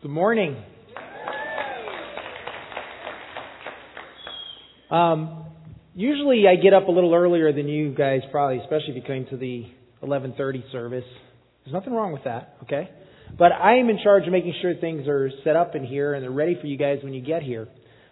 Good morning. Um, usually I get up a little earlier than you guys, probably, especially if you came to the 11:30 service. There's nothing wrong with that, okay? But I am in charge of making sure things are set up in here and they're ready for you guys when you get here.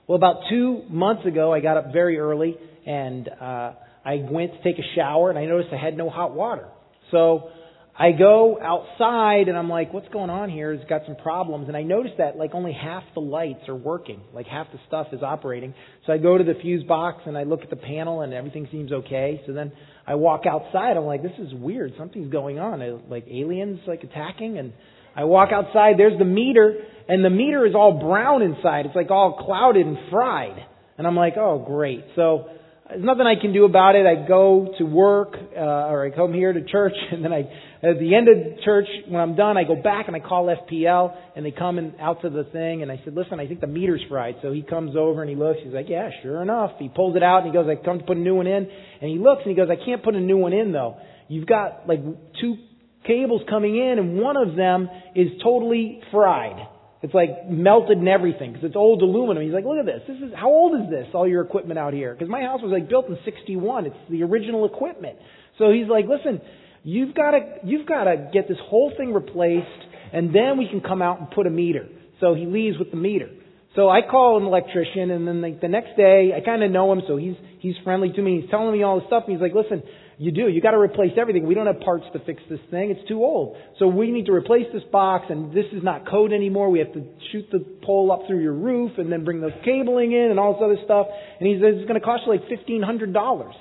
Well, about two months ago, I got up very early and uh, I went to take a shower and I noticed I had no hot water. So I go outside and I'm like, what's going on here? It's got some problems. And I notice that like only half the lights are working. Like half the stuff is operating. So I go to the fuse box and I look at the panel and everything seems okay. So then I walk outside. I'm like, this is weird. Something's going on. Like aliens like attacking. And I walk outside. There's the meter and the meter is all brown inside. It's like all clouded and fried. And I'm like, oh great. So there's nothing I can do about it. I go to work, uh, or I come here to church, and then I, at the end of church, when I'm done, I go back and I call FPL, and they come in, out to the thing, and I said, listen, I think the meter's fried. So he comes over and he looks, he's like, yeah, sure enough. He pulls it out and he goes, I come to put a new one in, and he looks and he goes, I can't put a new one in though. You've got like two cables coming in, and one of them is totally fried. It's like melted and everything because it's old aluminum. He's like, look at this. This is how old is this? All your equipment out here? Because my house was like built in '61. It's the original equipment. So he's like, listen, you've got to you've got to get this whole thing replaced, and then we can come out and put a meter. So he leaves with the meter. So I call an electrician, and then like the next day, I kind of know him, so he's he's friendly to me. He's telling me all this stuff, and he's like, listen, you do. You got to replace everything. We don't have parts to fix this thing. It's too old. So we need to replace this box, and this is not code anymore. We have to shoot the pole up through your roof, and then bring the cabling in, and all this other stuff. And he says it's going to cost you like fifteen hundred dollars.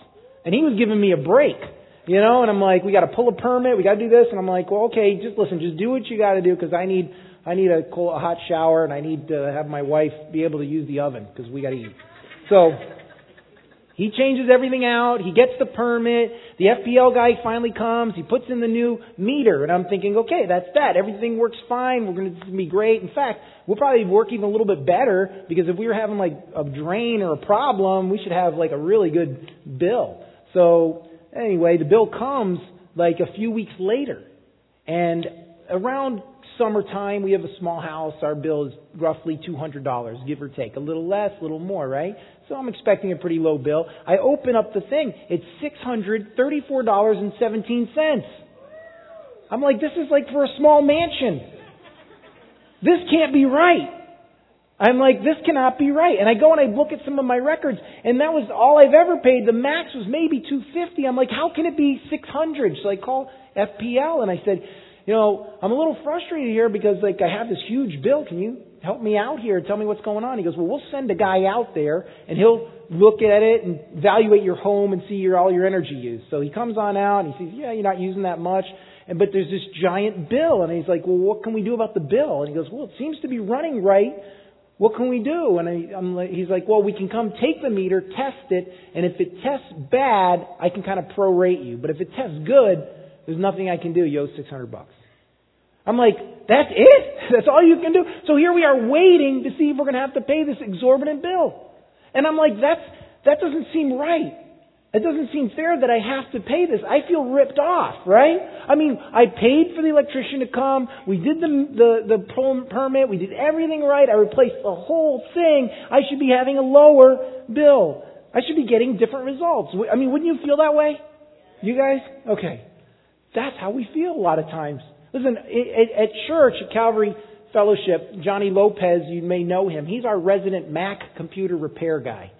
And he was giving me a break, you know. And I'm like, we got to pull a permit. We got to do this. And I'm like, well, okay, just listen, just do what you got to do because I need I need a, cold, a hot shower, and I need to have my wife be able to use the oven because we got to eat. So. He changes everything out. He gets the permit. The FPL guy finally comes. He puts in the new meter. And I'm thinking, okay, that's that. Everything works fine. We're going to be great. In fact, we'll probably work even a little bit better because if we were having like a drain or a problem, we should have like a really good bill. So anyway, the bill comes like a few weeks later. And around summertime, we have a small house. Our bill is roughly $200, give or take. A little less, a little more, right? So I'm expecting a pretty low bill. I open up the thing. It's $634.17. I'm like, this is like for a small mansion. This can't be right. I'm like, this cannot be right. And I go and I look at some of my records, and that was all I've ever paid. The max was maybe 250. I'm like, how can it be 600? So I call FPL and I said, you know, I'm a little frustrated here because like I have this huge bill. Can you help me out here? Tell me what's going on. He goes, well, we'll send a guy out there and he'll look at it and evaluate your home and see your, all your energy use. So he comes on out and he sees, yeah, you're not using that much. And, but there's this giant bill. And he's like, well, what can we do about the bill? And he goes, well, it seems to be running right. What can we do? And I, I'm like, he's like, well, we can come take the meter, test it, and if it tests bad, I can kind of prorate you. But if it tests good, there's nothing I can do. You owe 600 bucks. I'm like, that's it? That's all you can do? So here we are waiting to see if we're going to have to pay this exorbitant bill. And I'm like, that's, that doesn't seem right. It doesn't seem fair that I have to pay this. I feel ripped off, right? I mean, I paid for the electrician to come. We did the, the, the permit. We did everything right. I replaced the whole thing. I should be having a lower bill. I should be getting different results. I mean, wouldn't you feel that way? You guys? Okay. That's how we feel a lot of times. Listen, at church, at Calvary Fellowship, Johnny Lopez, you may know him. He's our resident Mac computer repair guy.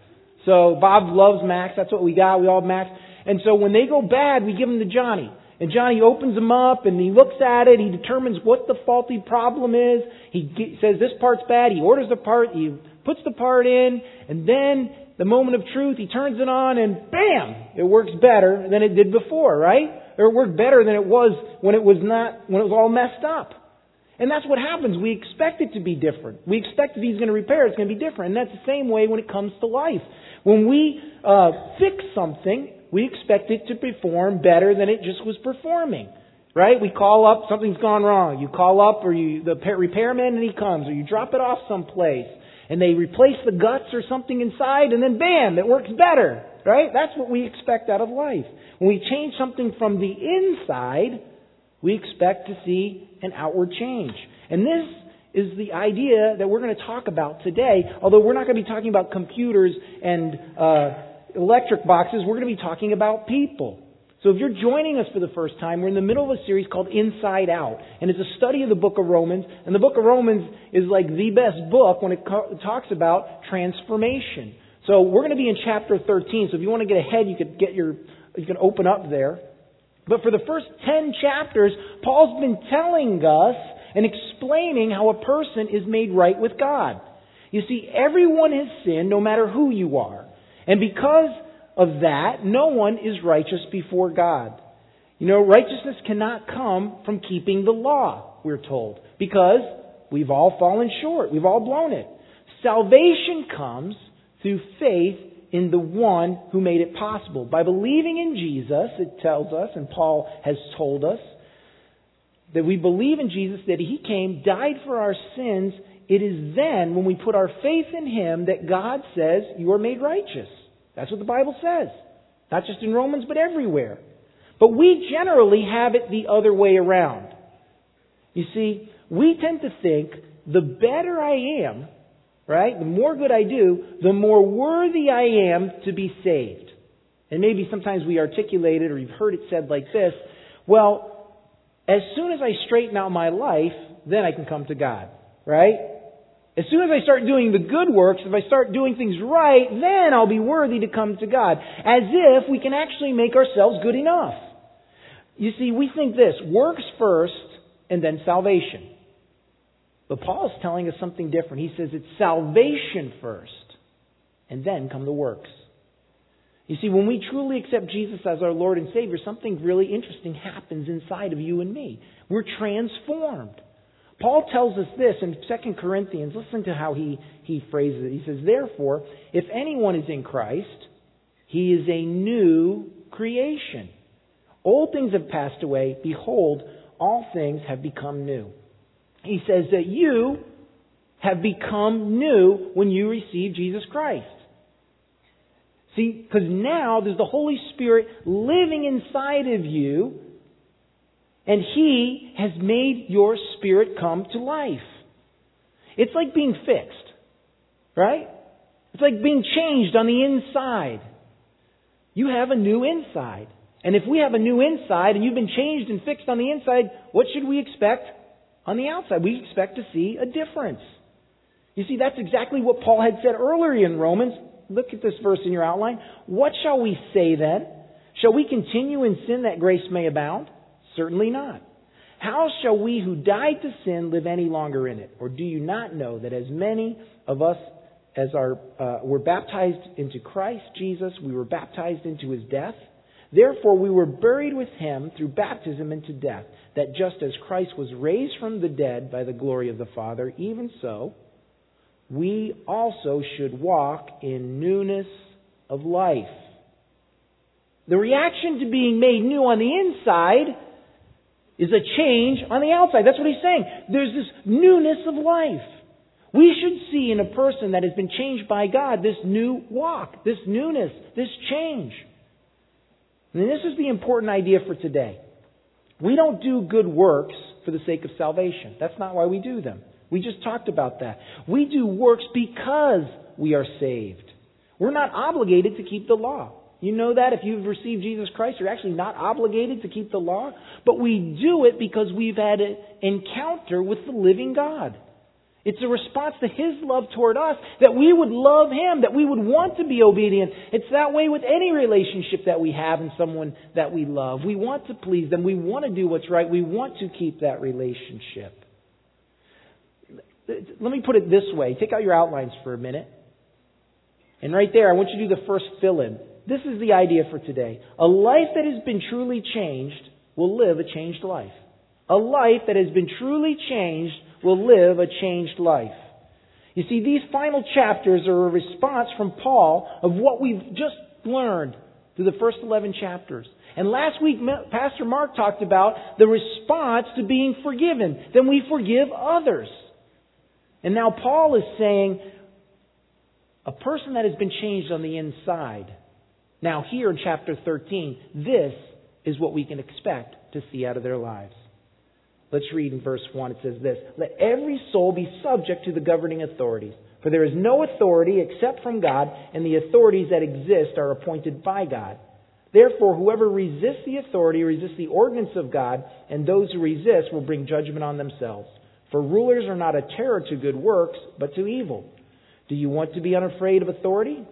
So Bob loves Macs. That's what we got. We all Macs. And so when they go bad, we give them to Johnny. And Johnny opens them up and he looks at it. He determines what the faulty problem is. He says this part's bad. He orders the part. He puts the part in. And then the moment of truth, he turns it on and bam! It works better than it did before, right? Or work better than it was when it was not, when it was all messed up. And that's what happens. We expect it to be different. We expect if he's going to repair, it's going to be different. And that's the same way when it comes to life. When we uh, fix something, we expect it to perform better than it just was performing. Right? We call up, something's gone wrong. You call up, or you, the repairman and he comes, or you drop it off someplace, and they replace the guts or something inside, and then bam, it works better. Right? That's what we expect out of life. When we change something from the inside, we expect to see an outward change. And this is the idea that we're going to talk about today. Although we're not going to be talking about computers and uh, electric boxes, we're going to be talking about people. So if you're joining us for the first time, we're in the middle of a series called Inside Out. And it's a study of the book of Romans. And the book of Romans is like the best book when it co- talks about transformation. So we're going to be in chapter 13. So if you want to get ahead, you could get your, you can open up there. But for the first 10 chapters, Paul's been telling us and explaining how a person is made right with God. You see, everyone has sinned no matter who you are. And because of that, no one is righteous before God. You know, righteousness cannot come from keeping the law, we're told, because we've all fallen short. We've all blown it. Salvation comes through faith in the one who made it possible. By believing in Jesus, it tells us, and Paul has told us, that we believe in Jesus, that He came, died for our sins, it is then, when we put our faith in Him, that God says, You are made righteous. That's what the Bible says. Not just in Romans, but everywhere. But we generally have it the other way around. You see, we tend to think the better I am, right, the more good I do, the more worthy I am to be saved. And maybe sometimes we articulate it or you've heard it said like this well, as soon as I straighten out my life, then I can come to God. Right? As soon as I start doing the good works, if I start doing things right, then I'll be worthy to come to God. As if we can actually make ourselves good enough. You see, we think this works first and then salvation. But Paul is telling us something different. He says it's salvation first and then come the works. You see, when we truly accept Jesus as our Lord and Savior, something really interesting happens inside of you and me. We're transformed. Paul tells us this in 2 Corinthians. Listen to how he, he phrases it. He says, Therefore, if anyone is in Christ, he is a new creation. Old things have passed away. Behold, all things have become new. He says that you have become new when you receive Jesus Christ. See, because now there's the Holy Spirit living inside of you, and He has made your spirit come to life. It's like being fixed, right? It's like being changed on the inside. You have a new inside. And if we have a new inside and you've been changed and fixed on the inside, what should we expect on the outside? We expect to see a difference. You see, that's exactly what Paul had said earlier in Romans look at this verse in your outline. What shall we say then? Shall we continue in sin that grace may abound? Certainly not. How shall we who died to sin live any longer in it? Or do you not know that as many of us as are uh, were baptized into Christ Jesus, we were baptized into his death? Therefore we were buried with him through baptism into death, that just as Christ was raised from the dead by the glory of the Father, even so we also should walk in newness of life. The reaction to being made new on the inside is a change on the outside. That's what he's saying. There's this newness of life. We should see in a person that has been changed by God this new walk, this newness, this change. And this is the important idea for today. We don't do good works for the sake of salvation. That's not why we do them. We just talked about that. We do works because we are saved. We're not obligated to keep the law. You know that if you've received Jesus Christ, you're actually not obligated to keep the law. But we do it because we've had an encounter with the living God. It's a response to His love toward us that we would love Him, that we would want to be obedient. It's that way with any relationship that we have in someone that we love. We want to please them. We want to do what's right. We want to keep that relationship. Let me put it this way. Take out your outlines for a minute. And right there, I want you to do the first fill in. This is the idea for today. A life that has been truly changed will live a changed life. A life that has been truly changed will live a changed life. You see, these final chapters are a response from Paul of what we've just learned through the first 11 chapters. And last week, Pastor Mark talked about the response to being forgiven. Then we forgive others. And now Paul is saying a person that has been changed on the inside. Now, here in chapter 13, this is what we can expect to see out of their lives. Let's read in verse 1. It says this Let every soul be subject to the governing authorities. For there is no authority except from God, and the authorities that exist are appointed by God. Therefore, whoever resists the authority resists the ordinance of God, and those who resist will bring judgment on themselves. For rulers are not a terror to good works, but to evil. Do you want to be unafraid of authority?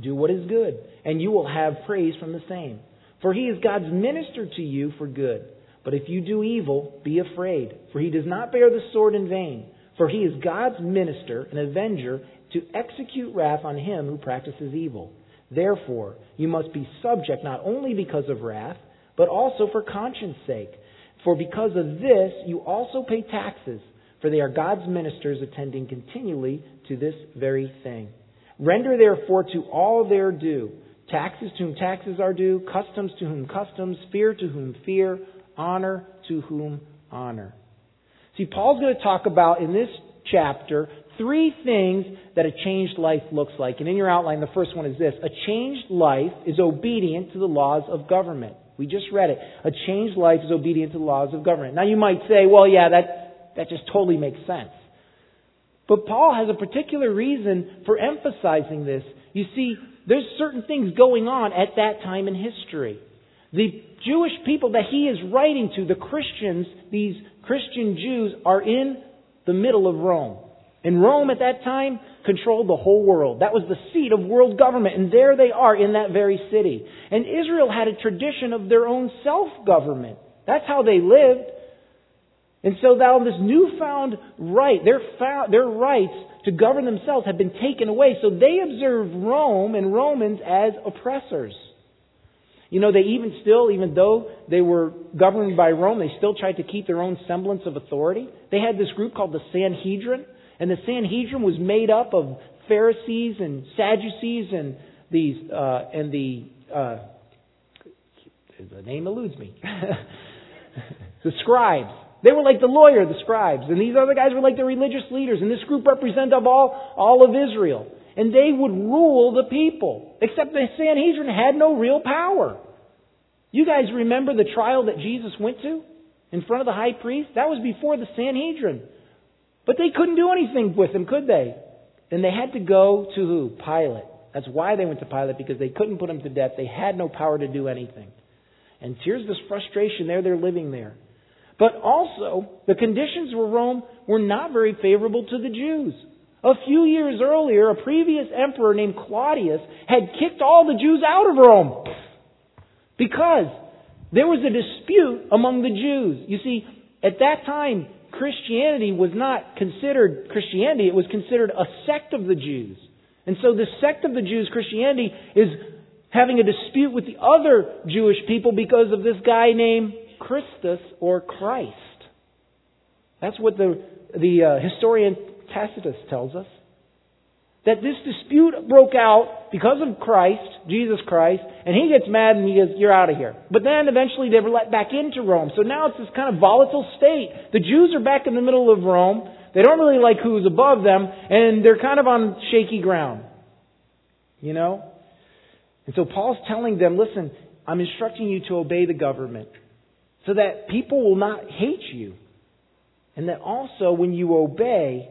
Do what is good, and you will have praise from the same. For he is God's minister to you for good. But if you do evil, be afraid, for he does not bear the sword in vain. For he is God's minister, an avenger, to execute wrath on him who practices evil. Therefore, you must be subject not only because of wrath, but also for conscience sake. For because of this, you also pay taxes, for they are God's ministers attending continually to this very thing. Render therefore to all their due taxes to whom taxes are due, customs to whom customs, fear to whom fear, honor to whom honor. See, Paul's going to talk about in this chapter three things that a changed life looks like. And in your outline, the first one is this. A changed life is obedient to the laws of government. We just read it. A changed life is obedient to the laws of government. Now you might say, well, yeah, that, that just totally makes sense. But Paul has a particular reason for emphasizing this. You see, there's certain things going on at that time in history. The Jewish people that he is writing to, the Christians, these Christian Jews, are in the middle of Rome. And Rome at that time controlled the whole world. That was the seat of world government. And there they are in that very city. And Israel had a tradition of their own self-government. That's how they lived. And so now this newfound right, their, their rights to govern themselves have been taken away. So they observe Rome and Romans as oppressors. You know, they even still, even though they were governed by Rome, they still tried to keep their own semblance of authority. They had this group called the Sanhedrin, and the Sanhedrin was made up of Pharisees and Sadducees and these uh, and the uh, the name eludes me. the scribes. They were like the lawyer, the scribes, and these other guys were like the religious leaders. And this group represented all all of Israel and they would rule the people. Except the Sanhedrin had no real power. You guys remember the trial that Jesus went to in front of the high priest? That was before the Sanhedrin. But they couldn't do anything with him, could they? And they had to go to who? Pilate. That's why they went to Pilate, because they couldn't put him to death. They had no power to do anything. And here's this frustration there, they're living there. But also, the conditions for Rome were not very favorable to the Jews. A few years earlier, a previous emperor named Claudius had kicked all the Jews out of Rome because there was a dispute among the Jews. You see, at that time, Christianity was not considered Christianity, it was considered a sect of the Jews. And so this sect of the Jews, Christianity, is having a dispute with the other Jewish people because of this guy named Christus or Christ. That's what the, the uh, historian Tacitus tells us that this dispute broke out because of Christ, Jesus Christ, and he gets mad and he goes, You're out of here. But then eventually they were let back into Rome. So now it's this kind of volatile state. The Jews are back in the middle of Rome. They don't really like who's above them, and they're kind of on shaky ground. You know? And so Paul's telling them, listen, I'm instructing you to obey the government so that people will not hate you. And that also when you obey,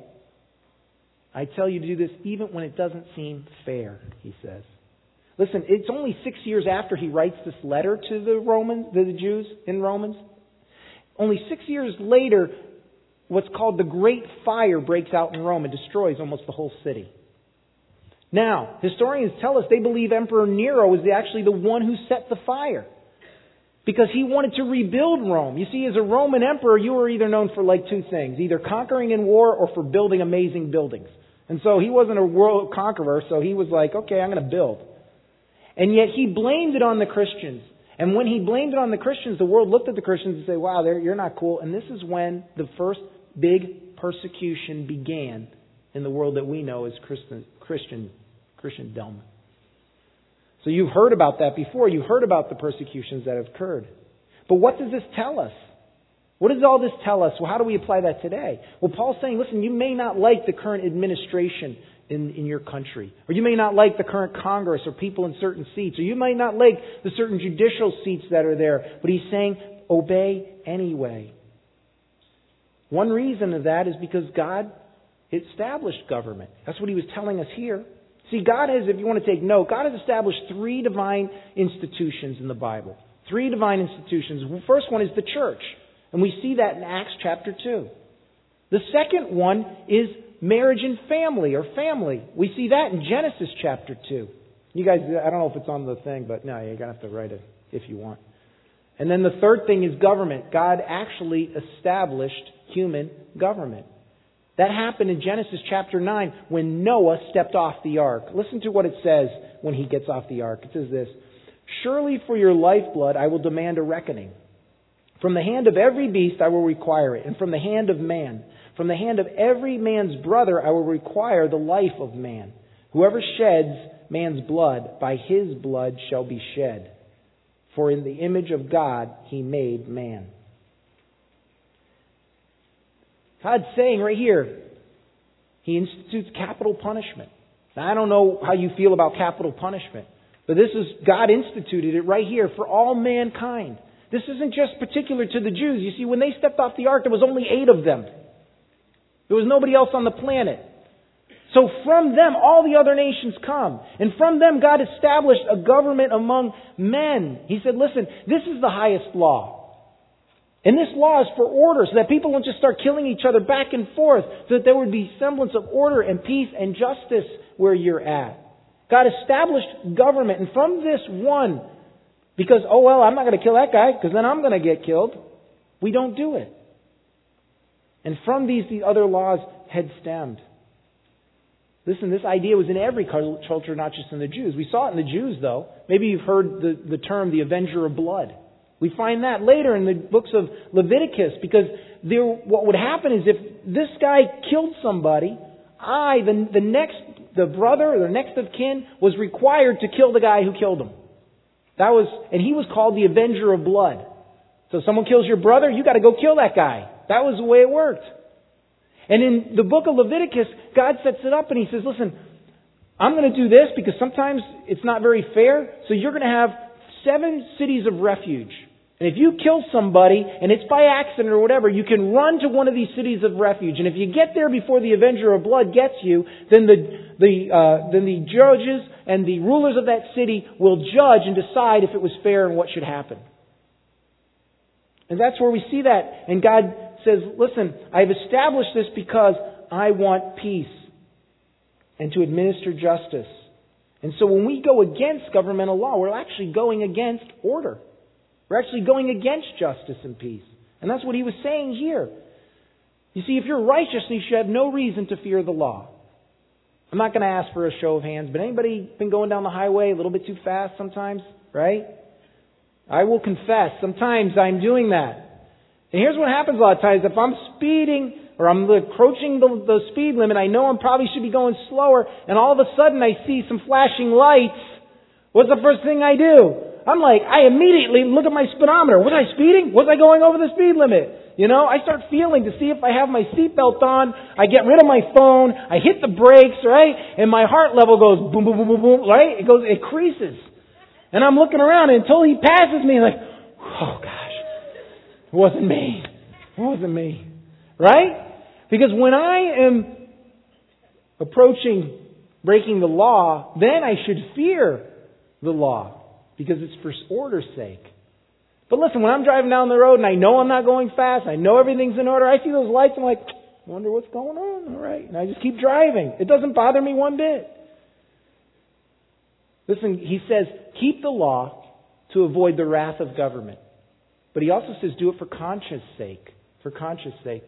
I tell you to do this even when it doesn't seem fair, he says. Listen, it's only six years after he writes this letter to the Romans, the Jews in Romans. Only six years later, what's called the Great Fire breaks out in Rome and destroys almost the whole city. Now, historians tell us they believe Emperor Nero was actually the one who set the fire. Because he wanted to rebuild Rome. You see, as a Roman emperor, you were either known for like two things either conquering in war or for building amazing buildings. And so he wasn't a world conqueror, so he was like, okay, I'm going to build. And yet he blamed it on the Christians. And when he blamed it on the Christians, the world looked at the Christians and said, wow, you're not cool. And this is when the first big persecution began in the world that we know as Christian, Christian, Christendom. So you've heard about that before. You've heard about the persecutions that have occurred. But what does this tell us? What does all this tell us? Well, how do we apply that today? Well, Paul's saying, listen, you may not like the current administration in, in your country, or you may not like the current Congress or people in certain seats, or you may not like the certain judicial seats that are there, but he's saying, obey anyway. One reason of that is because God established government. That's what he was telling us here. See, God has, if you want to take note, God has established three divine institutions in the Bible. Three divine institutions. The first one is the church. And we see that in Acts chapter 2. The second one is marriage and family or family. We see that in Genesis chapter 2. You guys, I don't know if it's on the thing, but no, you're going to have to write it if you want. And then the third thing is government. God actually established human government. That happened in Genesis chapter 9 when Noah stepped off the ark. Listen to what it says when he gets off the ark. It says this Surely for your lifeblood I will demand a reckoning. From the hand of every beast I will require it, and from the hand of man. From the hand of every man's brother I will require the life of man. Whoever sheds man's blood, by his blood shall be shed. For in the image of God he made man. God's saying right here, he institutes capital punishment. Now, I don't know how you feel about capital punishment, but this is, God instituted it right here for all mankind. This isn't just particular to the Jews. You see, when they stepped off the ark, there was only eight of them. There was nobody else on the planet. So from them, all the other nations come. And from them, God established a government among men. He said, listen, this is the highest law. And this law is for order, so that people won't just start killing each other back and forth, so that there would be semblance of order and peace and justice where you're at. God established government, and from this one, because, oh well, I'm not going to kill that guy, because then I'm going to get killed, we don't do it. And from these, the other laws had stemmed. Listen, this idea was in every culture, not just in the Jews. We saw it in the Jews, though. Maybe you've heard the, the term the avenger of blood. We find that later in the books of Leviticus because there, what would happen is if this guy killed somebody, I, the, the next, the brother or the next of kin, was required to kill the guy who killed him. That was, and he was called the avenger of blood. So someone kills your brother, you got to go kill that guy. That was the way it worked. And in the book of Leviticus, God sets it up and He says, listen, I'm going to do this because sometimes it's not very fair. So you're going to have seven cities of refuge. And if you kill somebody and it's by accident or whatever, you can run to one of these cities of refuge. And if you get there before the avenger of blood gets you, then the, the, uh, then the judges and the rulers of that city will judge and decide if it was fair and what should happen. And that's where we see that. And God says, listen, I've established this because I want peace and to administer justice. And so when we go against governmental law, we're actually going against order. We're actually going against justice and peace. And that's what he was saying here. You see, if you're righteous, you should have no reason to fear the law. I'm not going to ask for a show of hands, but anybody been going down the highway a little bit too fast sometimes, right? I will confess, sometimes I'm doing that. And here's what happens a lot of times. If I'm speeding or I'm approaching the, the speed limit, I know I probably should be going slower, and all of a sudden I see some flashing lights. What's the first thing I do? I'm like, I immediately look at my speedometer. Was I speeding? Was I going over the speed limit? You know, I start feeling to see if I have my seatbelt on. I get rid of my phone. I hit the brakes, right? And my heart level goes boom, boom, boom, boom, boom, right? It goes, it creases. And I'm looking around until he passes me, like, oh gosh, it wasn't me. It wasn't me. Right? Because when I am approaching breaking the law, then I should fear the law because it's for order's sake. But listen, when I'm driving down the road and I know I'm not going fast, I know everything's in order, I see those lights, I'm like, wonder what's going on, all right. And I just keep driving. It doesn't bother me one bit. Listen, he says, keep the law to avoid the wrath of government. But he also says, do it for conscience sake. For conscience sake.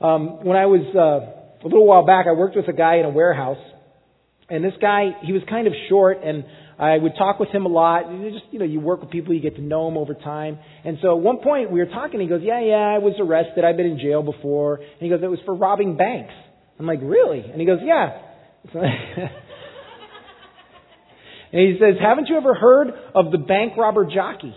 Um, when I was, uh, a little while back, I worked with a guy in a warehouse. And this guy, he was kind of short and I would talk with him a lot. You just, you know, you work with people, you get to know them over time. And so at one point we were talking, he goes, yeah, yeah, I was arrested. I've been in jail before. And he goes, it was for robbing banks. I'm like, really? And he goes, yeah. and he says, haven't you ever heard of the bank robber jockey?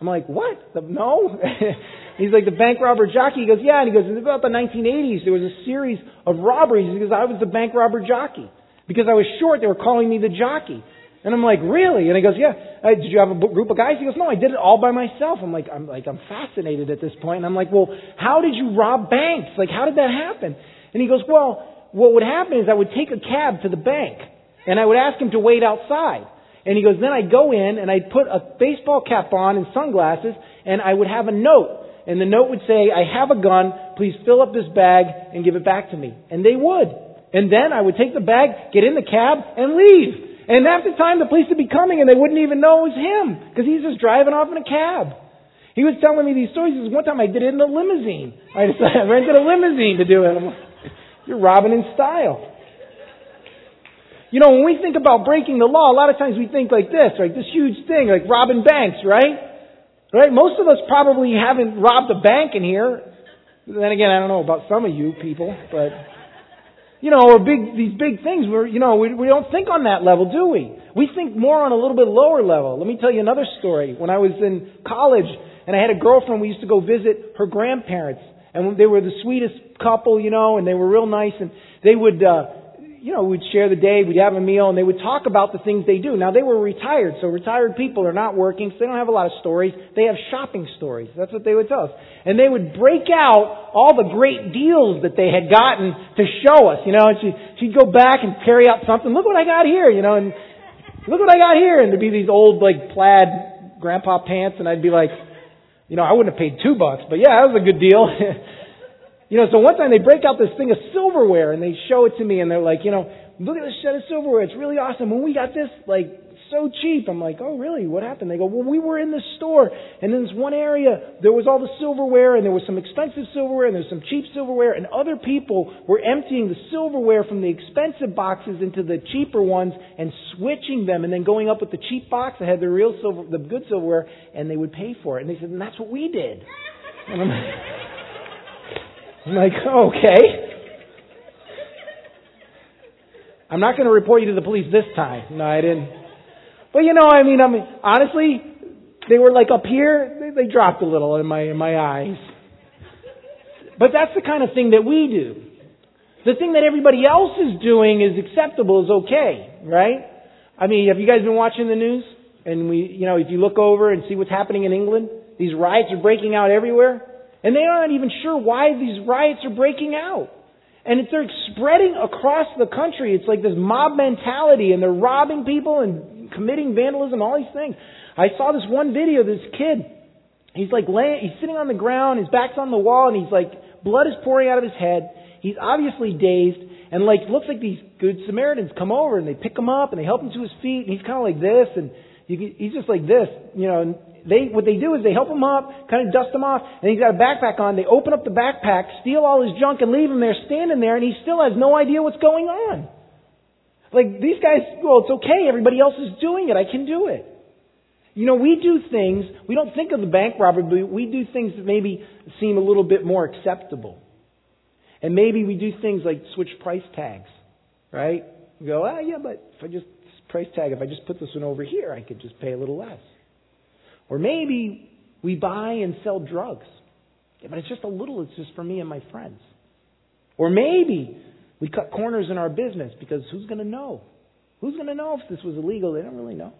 I'm like, what? The, no? He's like, the bank robber jockey. He goes, yeah. And he goes, about the 1980s, there was a series of robberies. He goes, I was the bank robber jockey. Because I was short, they were calling me the jockey. And I'm like, really? And he goes, yeah. Uh, did you have a group of guys? He goes, no, I did it all by myself. I'm like, I'm like, I'm fascinated at this point. And I'm like, well, how did you rob banks? Like, how did that happen? And he goes, well, what would happen is I would take a cab to the bank and I would ask him to wait outside. And he goes, then I'd go in and I'd put a baseball cap on and sunglasses and I would have a note. And the note would say, I have a gun, please fill up this bag and give it back to me. And they would. And then I would take the bag, get in the cab, and leave. And after time, the police would be coming and they wouldn't even know it was him because he's just driving off in a cab. He was telling me these stories. One time I did it in a limousine. I decided I rented a limousine to do it. Like, You're robbing in style. You know, when we think about breaking the law, a lot of times we think like this, like this huge thing, like robbing banks, right? Right? Most of us probably haven't robbed a bank in here. Then again, I don't know about some of you people, but you know, or big, these big things, we're, you know, we, we don't think on that level, do we? We think more on a little bit lower level. Let me tell you another story. When I was in college and I had a girlfriend, we used to go visit her grandparents. And they were the sweetest couple, you know, and they were real nice and they would, uh, you know, we'd share the day, we'd have a meal, and they would talk about the things they do. Now, they were retired, so retired people are not working, so they don't have a lot of stories. They have shopping stories. That's what they would tell us. And they would break out all the great deals that they had gotten to show us, you know, and she, she'd go back and carry out something. Look what I got here, you know, and look what I got here. And there'd be these old, like, plaid grandpa pants, and I'd be like, you know, I wouldn't have paid two bucks, but yeah, that was a good deal. You know, so one time they break out this thing of silverware and they show it to me and they're like, you know, look at this set of silverware. It's really awesome. When we got this, like, so cheap. I'm like, oh, really? What happened? They go, well, we were in the store and in this one area, there was all the silverware and there was some expensive silverware and there's some cheap silverware and other people were emptying the silverware from the expensive boxes into the cheaper ones and switching them and then going up with the cheap box that had the real silver, the good silverware and they would pay for it. And they said, and that's what we did. I'm like, okay. I'm not going to report you to the police this time. No, I didn't. But you know, I mean, I mean, honestly, they were like up here. They, they dropped a little in my in my eyes. But that's the kind of thing that we do. The thing that everybody else is doing is acceptable, is okay, right? I mean, have you guys been watching the news? And we, you know, if you look over and see what's happening in England, these riots are breaking out everywhere. And they're not even sure why these riots are breaking out. And it's, they're spreading across the country. It's like this mob mentality, and they're robbing people and committing vandalism, all these things. I saw this one video. This kid, he's like laying, he's sitting on the ground, his back's on the wall, and he's like blood is pouring out of his head. He's obviously dazed, and like looks like these good Samaritans come over and they pick him up and they help him to his feet, and he's kind of like this, and you, he's just like this, you know. They, what they do is they help him up, kind of dust him off, and he's got a backpack on. They open up the backpack, steal all his junk, and leave him there standing there, and he still has no idea what's going on. Like, these guys, well, it's okay. Everybody else is doing it. I can do it. You know, we do things, we don't think of the bank robbery, but we do things that maybe seem a little bit more acceptable. And maybe we do things like switch price tags, right? We go, ah, yeah, but if I just, price tag, if I just put this one over here, I could just pay a little less. Or maybe we buy and sell drugs. Yeah, but it's just a little, it's just for me and my friends. Or maybe we cut corners in our business because who's going to know? Who's going to know if this was illegal? They don't really know.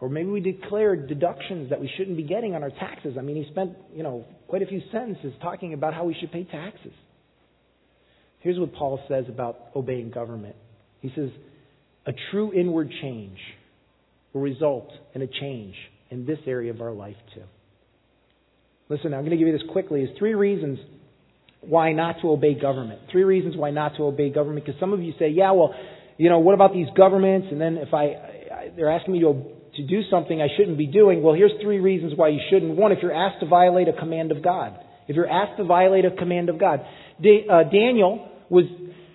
Or maybe we declare deductions that we shouldn't be getting on our taxes. I mean, he spent, you know, quite a few sentences talking about how we should pay taxes. Here's what Paul says about obeying government. He says, a true inward change will result in a change in this area of our life too. Listen, I'm going to give you this quickly. There's three reasons why not to obey government. Three reasons why not to obey government. Because some of you say, yeah, well, you know, what about these governments? And then if I, I they're asking me to, to do something I shouldn't be doing. Well, here's three reasons why you shouldn't. One, if you're asked to violate a command of God. If you're asked to violate a command of God. Da- uh, Daniel was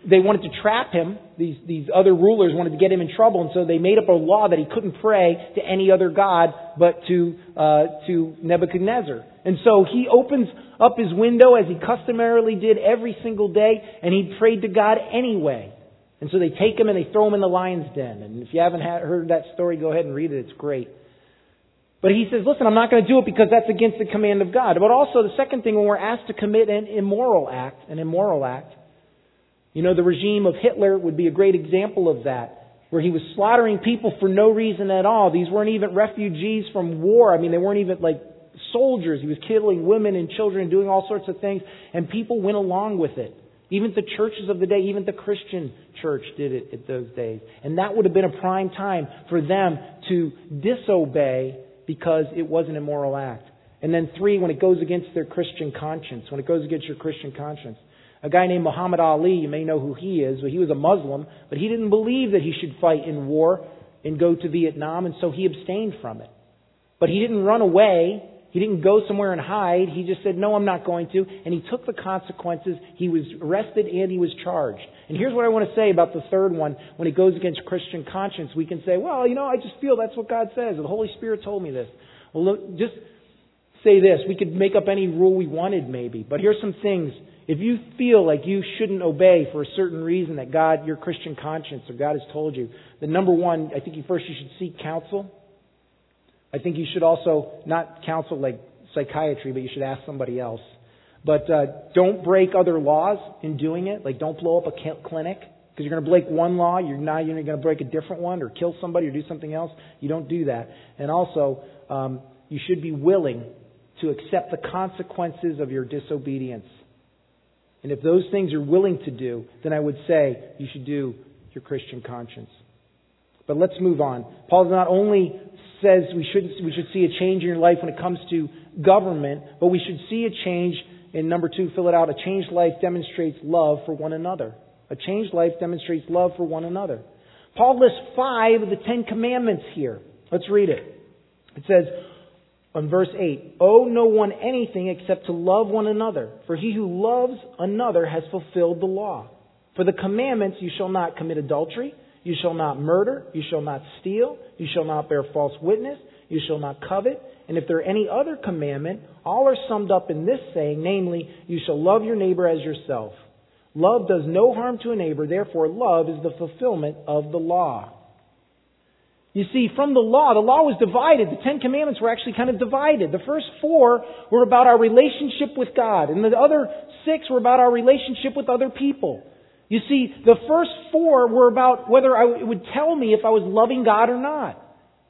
they wanted to trap him. These, these other rulers wanted to get him in trouble, and so they made up a law that he couldn't pray to any other god but to, uh, to Nebuchadnezzar. And so he opens up his window as he customarily did every single day, and he prayed to God anyway. And so they take him and they throw him in the lion's den. And if you haven't heard that story, go ahead and read it. It's great. But he says, listen, I'm not going to do it because that's against the command of God. But also the second thing, when we're asked to commit an immoral act, an immoral act, you know, the regime of Hitler would be a great example of that. where he was slaughtering people for no reason at all. These weren't even refugees from war. I mean, they weren't even like soldiers. He was killing women and children doing all sorts of things, and people went along with it. Even the churches of the day, even the Christian church did it at those days. And that would have been a prime time for them to disobey because it was an immoral act. And then three, when it goes against their Christian conscience, when it goes against your Christian conscience. A guy named Muhammad Ali, you may know who he is, but he was a Muslim, but he didn't believe that he should fight in war and go to Vietnam, and so he abstained from it. But he didn't run away. He didn't go somewhere and hide. He just said, no, I'm not going to. And he took the consequences. He was arrested and he was charged. And here's what I want to say about the third one. When it goes against Christian conscience, we can say, well, you know, I just feel that's what God says. The Holy Spirit told me this. Well, look, just say this. We could make up any rule we wanted, maybe. But here's some things. If you feel like you shouldn't obey for a certain reason that God, your Christian conscience or God has told you, then number one, I think you first you should seek counsel. I think you should also not counsel like psychiatry, but you should ask somebody else. But uh, don't break other laws in doing it. Like don't blow up a clinic because you're going to break one law. You're now you're going to break a different one or kill somebody or do something else. You don't do that. And also, um, you should be willing to accept the consequences of your disobedience. And if those things you're willing to do, then I would say you should do your Christian conscience. But let's move on. Paul not only says we should, we should see a change in your life when it comes to government, but we should see a change in number two, fill it out. A changed life demonstrates love for one another. A changed life demonstrates love for one another. Paul lists five of the Ten Commandments here. Let's read it. It says, on verse 8, Owe no one anything except to love one another, for he who loves another has fulfilled the law. For the commandments, you shall not commit adultery, you shall not murder, you shall not steal, you shall not bear false witness, you shall not covet, and if there are any other commandment, all are summed up in this saying, namely, you shall love your neighbor as yourself. Love does no harm to a neighbor, therefore love is the fulfillment of the law. You see, from the law, the law was divided. The Ten Commandments were actually kind of divided. The first four were about our relationship with God, and the other six were about our relationship with other people. You see, the first four were about whether I, it would tell me if I was loving God or not.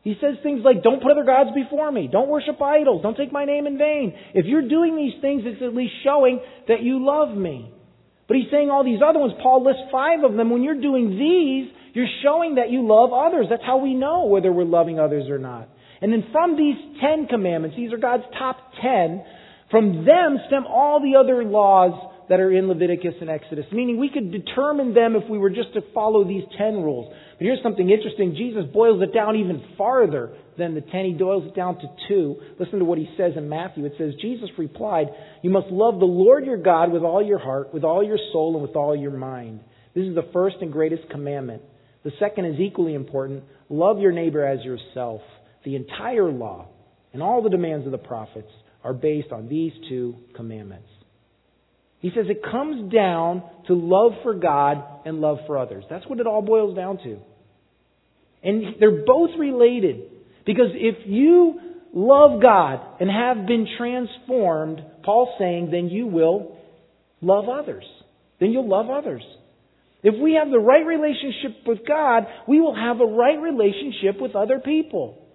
He says things like, don't put other gods before me. Don't worship idols. Don't take my name in vain. If you're doing these things, it's at least showing that you love me. But he's saying all these other ones. Paul lists five of them. When you're doing these, you're showing that you love others. That's how we know whether we're loving others or not. And then from these ten commandments, these are God's top ten, from them stem all the other laws that are in Leviticus and Exodus. Meaning we could determine them if we were just to follow these ten rules. But here's something interesting. Jesus boils it down even farther than the ten. He boils it down to two. Listen to what he says in Matthew. It says, Jesus replied, You must love the Lord your God with all your heart, with all your soul, and with all your mind. This is the first and greatest commandment. The second is equally important love your neighbor as yourself. The entire law and all the demands of the prophets are based on these two commandments. He says it comes down to love for God and love for others. That's what it all boils down to. And they're both related. Because if you love God and have been transformed, Paul's saying, then you will love others. Then you'll love others. If we have the right relationship with God, we will have a right relationship with other people.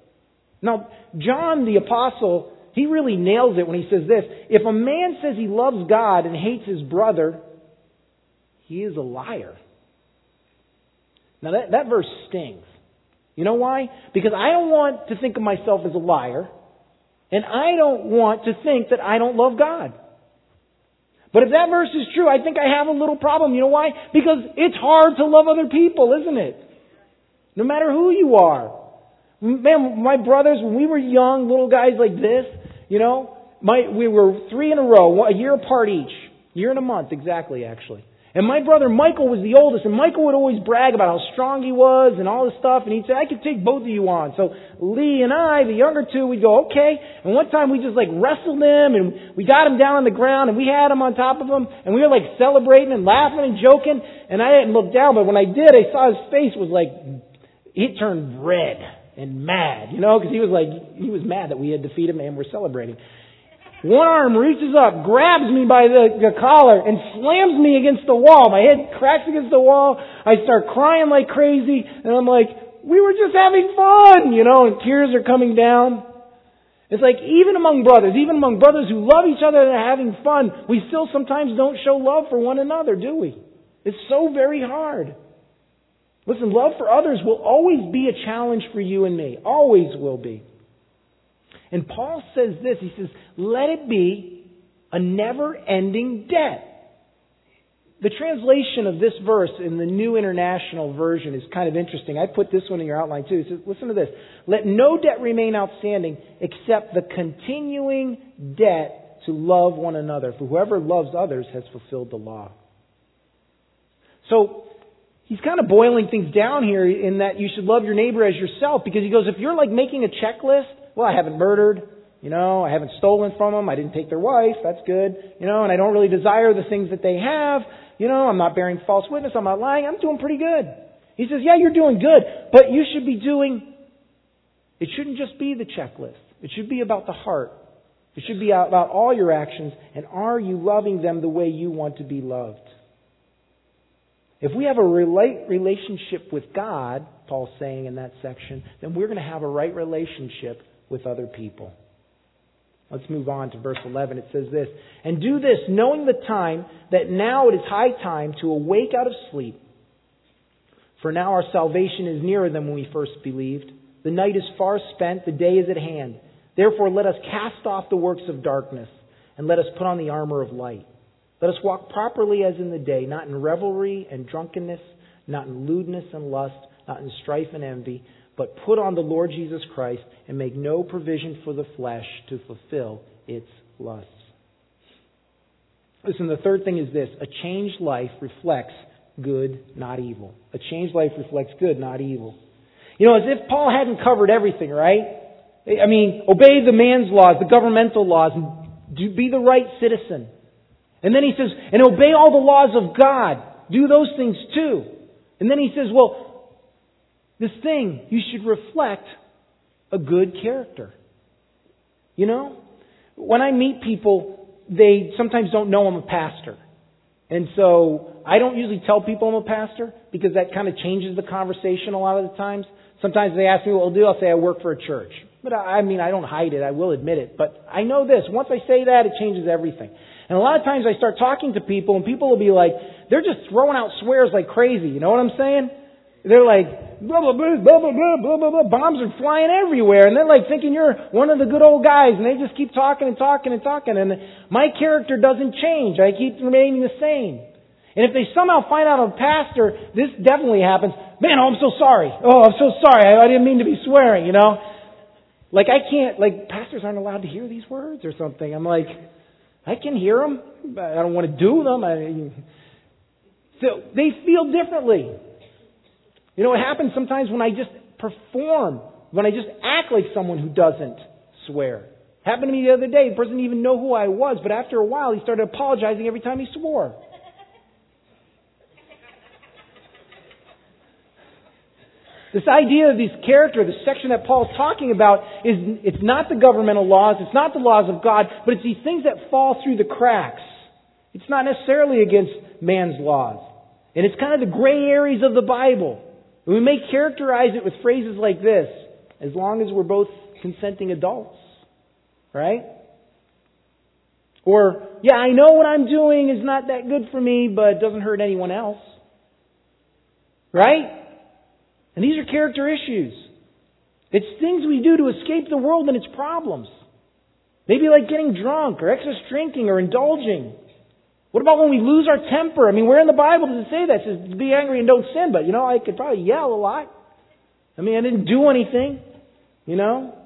Now, John the Apostle, he really nails it when he says this. If a man says he loves God and hates his brother, he is a liar. Now, that, that verse stings. You know why? Because I don't want to think of myself as a liar, and I don't want to think that I don't love God. But if that verse is true, I think I have a little problem. You know why? Because it's hard to love other people, isn't it? No matter who you are. Man, my brothers, when we were young, little guys like this, you know, my, we were three in a row, a year apart each. Year and a month, exactly, actually. And my brother Michael was the oldest, and Michael would always brag about how strong he was and all this stuff, and he'd say, I could take both of you on. So Lee and I, the younger two, we'd go, okay. And one time we just like wrestled him, and we got him down on the ground, and we had him on top of him, and we were like celebrating and laughing and joking, and I didn't look down, but when I did, I saw his face was like, it turned red and mad, you know, because he was like, he was mad that we had defeated him and we're celebrating. One arm reaches up, grabs me by the, the collar, and slams me against the wall. My head cracks against the wall. I start crying like crazy, and I'm like, we were just having fun, you know, and tears are coming down. It's like even among brothers, even among brothers who love each other and are having fun, we still sometimes don't show love for one another, do we? It's so very hard. Listen, love for others will always be a challenge for you and me. Always will be. And Paul says this, he says, let it be a never ending debt. The translation of this verse in the New International Version is kind of interesting. I put this one in your outline too. says, listen to this. Let no debt remain outstanding except the continuing debt to love one another. For whoever loves others has fulfilled the law. So, he's kind of boiling things down here in that you should love your neighbor as yourself because he goes, if you're like making a checklist, well, I haven't murdered, you know, I haven't stolen from them, I didn't take their wife, that's good, you know, and I don't really desire the things that they have, you know, I'm not bearing false witness. I'm not lying. I'm doing pretty good. He says, yeah, you're doing good, but you should be doing, it shouldn't just be the checklist. It should be about the heart. It should be about all your actions, and are you loving them the way you want to be loved? If we have a relationship with God, Paul's saying in that section, then we're going to have a right relationship with other people. Let's move on to verse 11. It says this, And do this, knowing the time, that now it is high time to awake out of sleep. For now our salvation is nearer than when we first believed. The night is far spent, the day is at hand. Therefore let us cast off the works of darkness, and let us put on the armor of light. Let us walk properly as in the day, not in revelry and drunkenness, not in lewdness and lust, not in strife and envy but put on the Lord Jesus Christ and make no provision for the flesh to fulfill its lusts. Listen, the third thing is this a changed life reflects good, not evil. A changed life reflects good, not evil. You know, as if Paul hadn't covered everything, right? I mean, obey the man's laws, the governmental laws, and be the right citizen. And then he says, and obey all the laws of God. Do those things too. And then he says, well, this thing, you should reflect a good character. You know? When I meet people, they sometimes don't know I'm a pastor. And so I don't usually tell people I'm a pastor because that kind of changes the conversation a lot of the times. Sometimes they ask me what I'll do. I'll say I work for a church. But I mean, I don't hide it. I will admit it. But I know this. Once I say that, it changes everything. And a lot of times I start talking to people and people will be like, they're just throwing out swears like crazy. You know what I'm saying? They're like, blah, blah, blah, blah, blah, blah, blah, blah, blah. Bombs are flying everywhere. And they're like thinking you're one of the good old guys. And they just keep talking and talking and talking. And my character doesn't change. I keep remaining the same. And if they somehow find out a pastor, this definitely happens. Man, oh, I'm so sorry. Oh, I'm so sorry. I, I didn't mean to be swearing, you know? Like I can't, like pastors aren't allowed to hear these words or something. I'm like, I can hear them. But I don't want to do them. I, so they feel differently. You know, it happens sometimes when I just perform, when I just act like someone who doesn't swear. Happened to me the other day. The person didn't even know who I was, but after a while, he started apologizing every time he swore. This idea of this character, this section that Paul's talking about, is it's not the governmental laws, it's not the laws of God, but it's these things that fall through the cracks. It's not necessarily against man's laws. And it's kind of the gray areas of the Bible. And we may characterize it with phrases like this as long as we're both consenting adults. Right? Or, yeah, I know what I'm doing is not that good for me, but it doesn't hurt anyone else. Right? And these are character issues. It's things we do to escape the world and its problems. Maybe like getting drunk or excess drinking or indulging. What about when we lose our temper? I mean, where in the Bible does it say that? It says, be angry and don't sin, but you know, I could probably yell a lot. I mean, I didn't do anything. You know?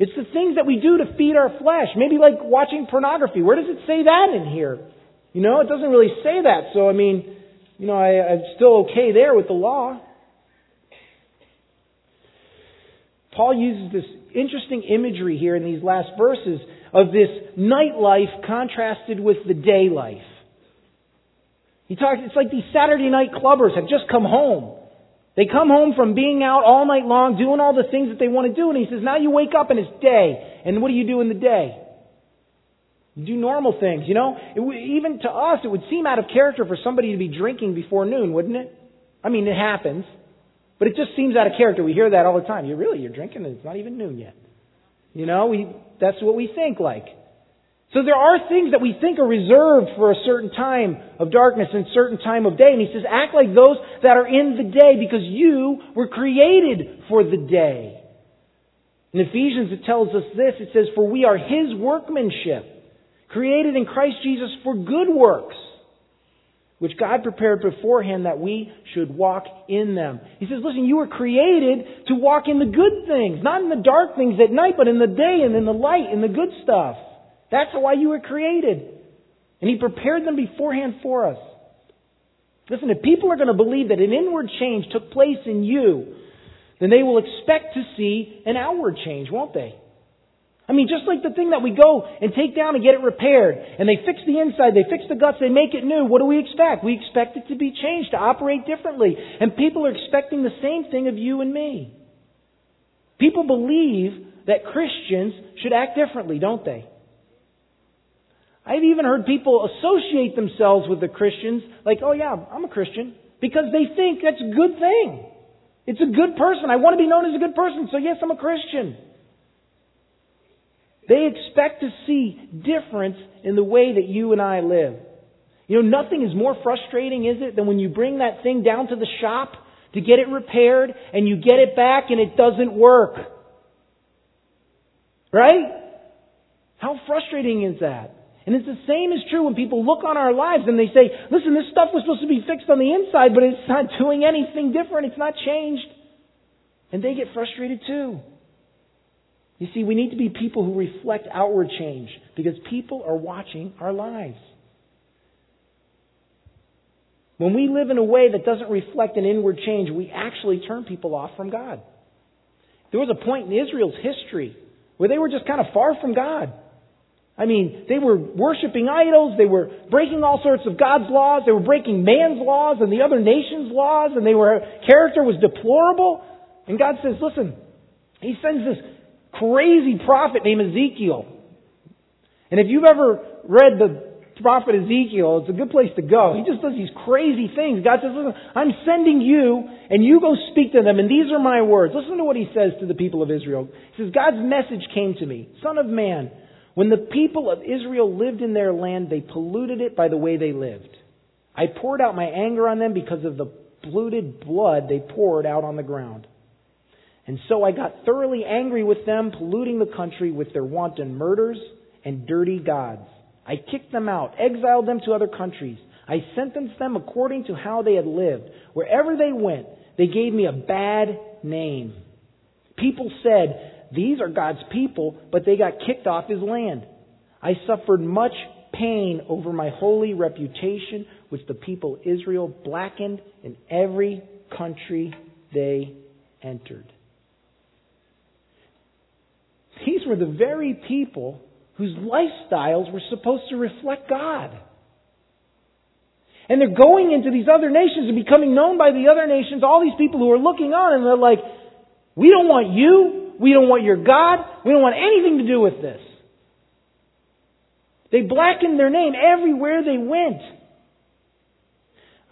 It's the things that we do to feed our flesh. Maybe like watching pornography. Where does it say that in here? You know, it doesn't really say that. So, I mean, you know, I, I'm still okay there with the law. Paul uses this interesting imagery here in these last verses of this nightlife contrasted with the day life. He talks, it's like these Saturday night clubbers have just come home. They come home from being out all night long, doing all the things that they want to do, and he says, now you wake up and it's day. And what do you do in the day? You do normal things, you know? It, even to us, it would seem out of character for somebody to be drinking before noon, wouldn't it? I mean, it happens, but it just seems out of character. We hear that all the time. You really, you're drinking and it's not even noon yet. You know, we, that's what we think like. So there are things that we think are reserved for a certain time of darkness and certain time of day. And he says, act like those that are in the day because you were created for the day. In Ephesians it tells us this. It says, for we are his workmanship, created in Christ Jesus for good works, which God prepared beforehand that we should walk in them. He says, listen, you were created to walk in the good things, not in the dark things at night, but in the day and in the light, in the good stuff. That's why you were created. And He prepared them beforehand for us. Listen, if people are going to believe that an inward change took place in you, then they will expect to see an outward change, won't they? I mean, just like the thing that we go and take down and get it repaired, and they fix the inside, they fix the guts, they make it new, what do we expect? We expect it to be changed, to operate differently. And people are expecting the same thing of you and me. People believe that Christians should act differently, don't they? I've even heard people associate themselves with the Christians, like, oh yeah, I'm a Christian, because they think that's a good thing. It's a good person. I want to be known as a good person, so yes, I'm a Christian. They expect to see difference in the way that you and I live. You know, nothing is more frustrating, is it, than when you bring that thing down to the shop to get it repaired and you get it back and it doesn't work. Right? How frustrating is that? And it's the same is true when people look on our lives and they say, listen, this stuff was supposed to be fixed on the inside, but it's not doing anything different. It's not changed. And they get frustrated too. You see, we need to be people who reflect outward change because people are watching our lives. When we live in a way that doesn't reflect an inward change, we actually turn people off from God. There was a point in Israel's history where they were just kind of far from God. I mean, they were worshiping idols, they were breaking all sorts of God's laws, they were breaking man's laws and the other nation's laws, and they were, character was deplorable. And God says, listen, He sends this crazy prophet named Ezekiel. And if you've ever read the prophet Ezekiel, it's a good place to go. He just does these crazy things. God says, listen, I'm sending you, and you go speak to them, and these are my words. Listen to what he says to the people of Israel. He says, God's message came to me, Son of man, when the people of Israel lived in their land, they polluted it by the way they lived. I poured out my anger on them because of the polluted blood they poured out on the ground. And so I got thoroughly angry with them, polluting the country with their wanton murders and dirty gods. I kicked them out, exiled them to other countries. I sentenced them according to how they had lived. Wherever they went, they gave me a bad name. People said, these are God's people, but they got kicked off his land. I suffered much pain over my holy reputation, which the people Israel blackened in every country they entered. These were the very people whose lifestyles were supposed to reflect God. And they're going into these other nations and becoming known by the other nations, all these people who are looking on, and they're like, we don't want you. We don't want your God. We don't want anything to do with this. They blackened their name everywhere they went.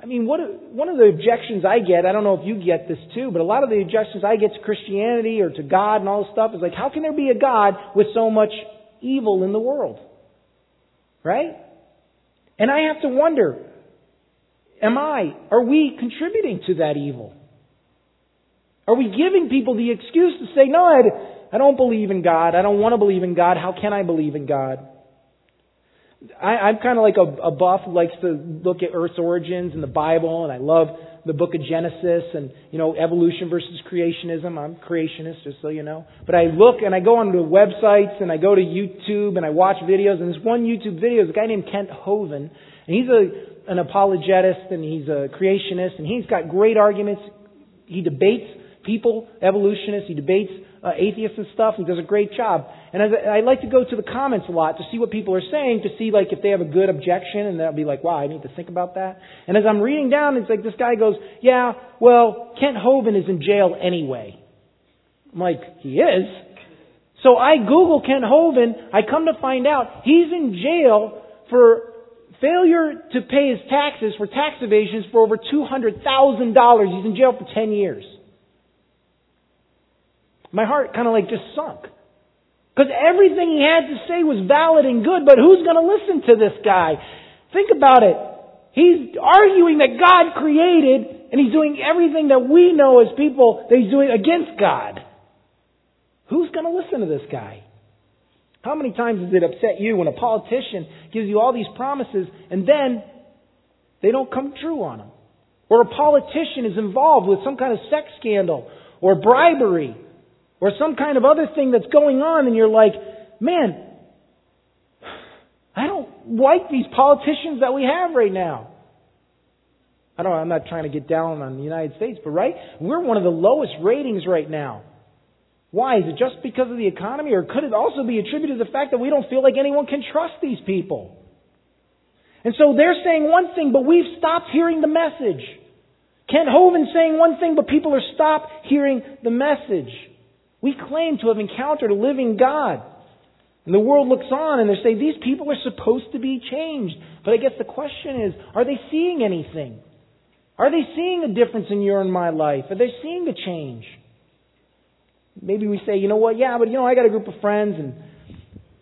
I mean, what, one of the objections I get, I don't know if you get this too, but a lot of the objections I get to Christianity or to God and all this stuff is like, how can there be a God with so much evil in the world? Right? And I have to wonder, am I, are we contributing to that evil? Are we giving people the excuse to say, no, I, I don't believe in God. I don't want to believe in God. How can I believe in God? I, I'm kind of like a, a buff who likes to look at Earth's origins and the Bible, and I love the book of Genesis and, you know, evolution versus creationism. I'm creationist, just so you know. But I look and I go onto websites and I go to YouTube and I watch videos, and there's one YouTube video, is a guy named Kent Hovind, and he's a, an apologetist and he's a creationist, and he's got great arguments. He debates people, evolutionists. He debates uh, atheists and stuff. He does a great job. And I, I like to go to the comments a lot to see what people are saying, to see like if they have a good objection, and I'll be like, wow, I need to think about that. And as I'm reading down, it's like this guy goes, yeah, well, Kent Hovind is in jail anyway. I'm like, he is. So I Google Kent Hovind. I come to find out he's in jail for failure to pay his taxes for tax evasions for over $200,000. He's in jail for 10 years. My heart kind of like just sunk. Because everything he had to say was valid and good, but who's going to listen to this guy? Think about it. He's arguing that God created, and he's doing everything that we know as people that he's doing against God. Who's going to listen to this guy? How many times does it upset you when a politician gives you all these promises and then they don't come true on them? Or a politician is involved with some kind of sex scandal or bribery or some kind of other thing that's going on and you're like, man, I don't like these politicians that we have right now. I don't I'm not trying to get down on the United States, but right? We're one of the lowest ratings right now. Why? Is it just because of the economy or could it also be attributed to the fact that we don't feel like anyone can trust these people? And so they're saying one thing, but we've stopped hearing the message. Kent Hovind saying one thing, but people are stopped hearing the message. We claim to have encountered a living God. And the world looks on and they say, these people are supposed to be changed. But I guess the question is, are they seeing anything? Are they seeing a difference in your and my life? Are they seeing a change? Maybe we say, you know what, yeah, but you know, I got a group of friends and,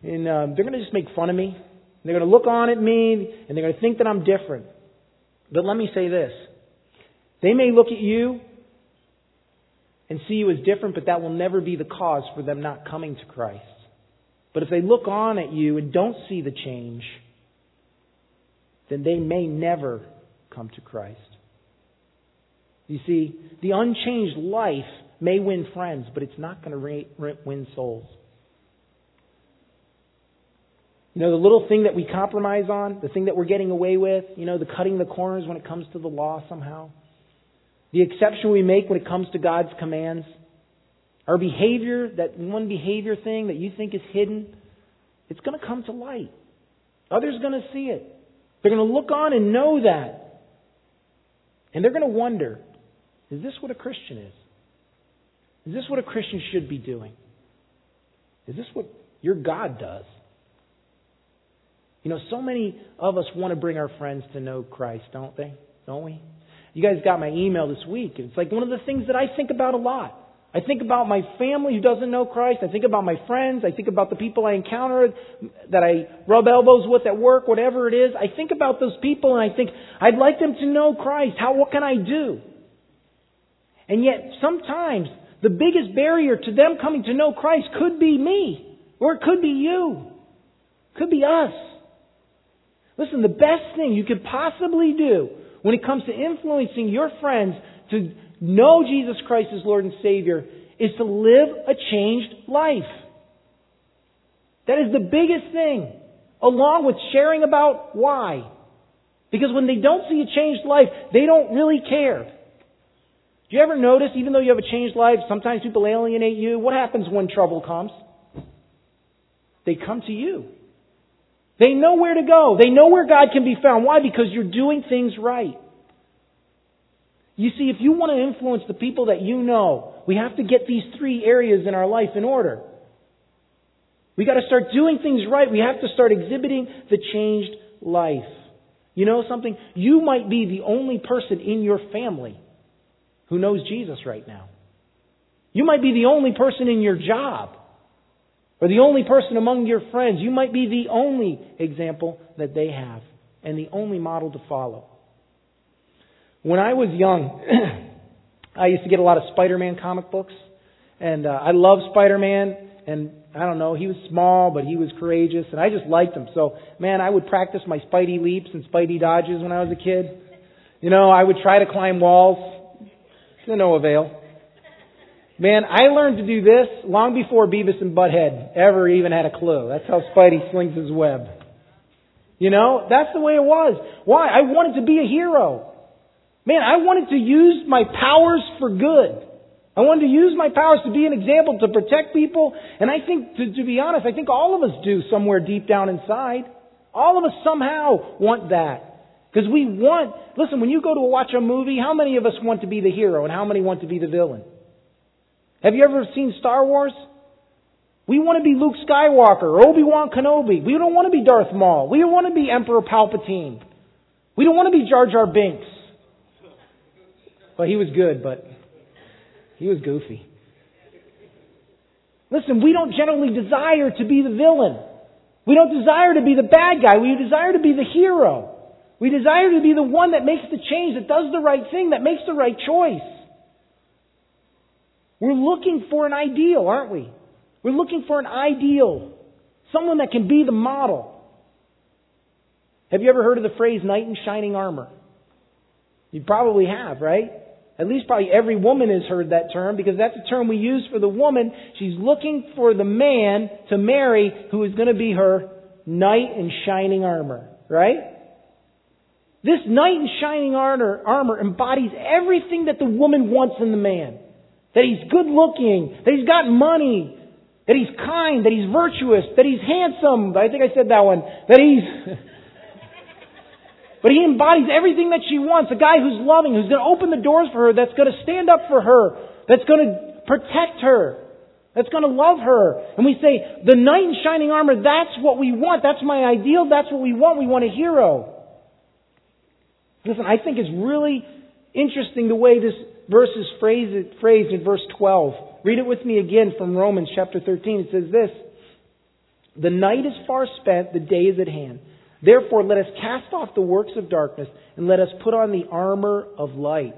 and uh, they're going to just make fun of me. They're going to look on at me and they're going to think that I'm different. But let me say this. They may look at you and see you as different, but that will never be the cause for them not coming to Christ. But if they look on at you and don't see the change, then they may never come to Christ. You see, the unchanged life may win friends, but it's not going to win souls. You know, the little thing that we compromise on, the thing that we're getting away with, you know, the cutting the corners when it comes to the law somehow, the exception we make when it comes to God's commands, our behavior, that one behavior thing that you think is hidden, it's going to come to light. Others are going to see it. They're going to look on and know that. And they're going to wonder, is this what a Christian is? Is this what a Christian should be doing? Is this what your God does? You know, so many of us want to bring our friends to know Christ, don't they? Don't we? You guys got my email this week. and It's like one of the things that I think about a lot. I think about my family who doesn't know Christ. I think about my friends. I think about the people I encounter that I rub elbows with at work, whatever it is. I think about those people and I think, I'd like them to know Christ. How, what can I do? And yet, sometimes the biggest barrier to them coming to know Christ could be me, or it could be you, could be us. Listen, the best thing you could possibly do when it comes to influencing your friends to know Jesus Christ as Lord and Savior is to live a changed life. That is the biggest thing, along with sharing about why. Because when they don't see a changed life, they don't really care. Do you ever notice, even though you have a changed life, sometimes people alienate you? What happens when trouble comes? They come to you. They know where to go. They know where God can be found. Why? Because you're doing things right. You see, if you want to influence the people that you know, we have to get these three areas in our life in order. We got to start doing things right. We have to start exhibiting the changed life. You know something? You might be the only person in your family who knows Jesus right now. You might be the only person in your job or the only person among your friends. You might be the only example that they have and the only model to follow. When I was young, I used to get a lot of Spider-Man comic books, and uh, I loved Spider-Man. And I don't know, he was small, but he was courageous, and I just liked him. So, man, I would practice my Spidey leaps and Spidey dodges when I was a kid. You know, I would try to climb walls. To no avail. Man, I learned to do this long before Beavis and Butthead ever even had a clue. That's how Spidey slings his web. You know, that's the way it was. Why? I wanted to be a hero. Man, I wanted to use my powers for good. I wanted to use my powers to be an example, to protect people. And I think, to, to be honest, I think all of us do somewhere deep down inside. All of us somehow want that. Because we want, listen, when you go to watch a movie, how many of us want to be the hero and how many want to be the villain? Have you ever seen Star Wars? We want to be Luke Skywalker or Obi-Wan Kenobi. We don't want to be Darth Maul. We don't want to be Emperor Palpatine. We don't want to be Jar Jar Binks. Well, he was good, but he was goofy. Listen, we don't generally desire to be the villain. We don't desire to be the bad guy. We desire to be the hero. We desire to be the one that makes the change, that does the right thing, that makes the right choice. We're looking for an ideal, aren't we? We're looking for an ideal. Someone that can be the model. Have you ever heard of the phrase knight in shining armor? You probably have, right? At least probably every woman has heard that term because that's a term we use for the woman. She's looking for the man to marry who is going to be her knight in shining armor, right? This knight in shining armor, armor embodies everything that the woman wants in the man. That he's good looking, that he's got money, that he's kind, that he's virtuous, that he's handsome. I think I said that one. That he's But he embodies everything that she wants. A guy who's loving, who's going to open the doors for her, that's going to stand up for her, that's going to protect her, that's going to love her. And we say, the knight in shining armor, that's what we want. That's my ideal. That's what we want. We want a hero. Listen, I think it's really interesting the way this verse is phrased, phrased in verse 12. Read it with me again from Romans chapter 13. It says this, The night is far spent, the day is at hand. Therefore, let us cast off the works of darkness and let us put on the armor of light.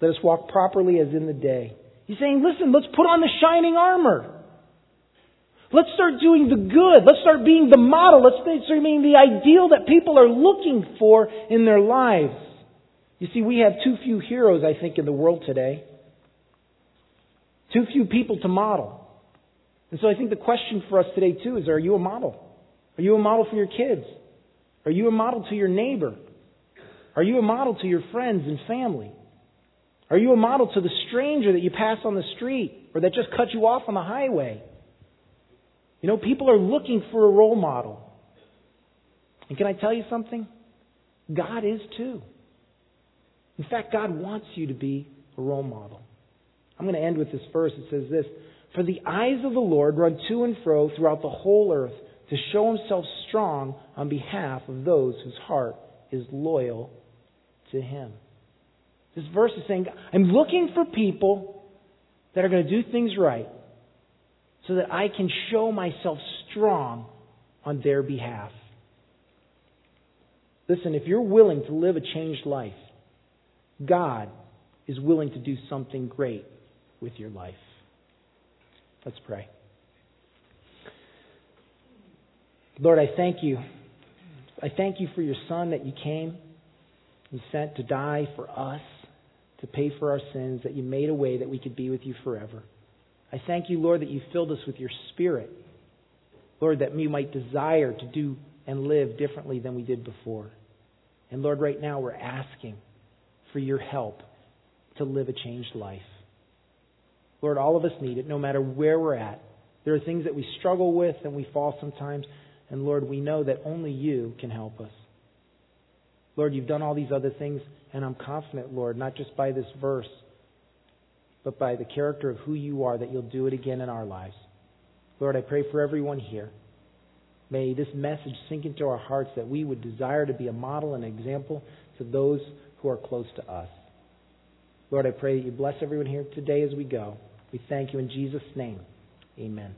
Let us walk properly as in the day. He's saying, listen, let's put on the shining armor. Let's start doing the good. Let's start being the model. Let's start being the ideal that people are looking for in their lives. You see, we have too few heroes, I think, in the world today. Too few people to model. And so I think the question for us today, too, is are you a model? Are you a model for your kids? Are you a model to your neighbor? Are you a model to your friends and family? Are you a model to the stranger that you pass on the street or that just cut you off on the highway? You know, people are looking for a role model. And can I tell you something? God is too. In fact, God wants you to be a role model. I'm going to end with this verse. It says this For the eyes of the Lord run to and fro throughout the whole earth to show himself strong on behalf of those whose heart is loyal to him. This verse is saying, I'm looking for people that are going to do things right so that I can show myself strong on their behalf. Listen, if you're willing to live a changed life, God is willing to do something great with your life. Let's pray. Lord, I thank you. I thank you for your Son that you came and sent to die for us, to pay for our sins, that you made a way that we could be with you forever. I thank you, Lord, that you filled us with your Spirit. Lord, that we might desire to do and live differently than we did before. And Lord, right now we're asking for your help to live a changed life. Lord, all of us need it, no matter where we're at. There are things that we struggle with and we fall sometimes. And Lord, we know that only you can help us. Lord, you've done all these other things, and I'm confident, Lord, not just by this verse, but by the character of who you are, that you'll do it again in our lives. Lord, I pray for everyone here. May this message sink into our hearts that we would desire to be a model and example to those who are close to us. Lord, I pray that you bless everyone here today as we go. We thank you in Jesus' name. Amen.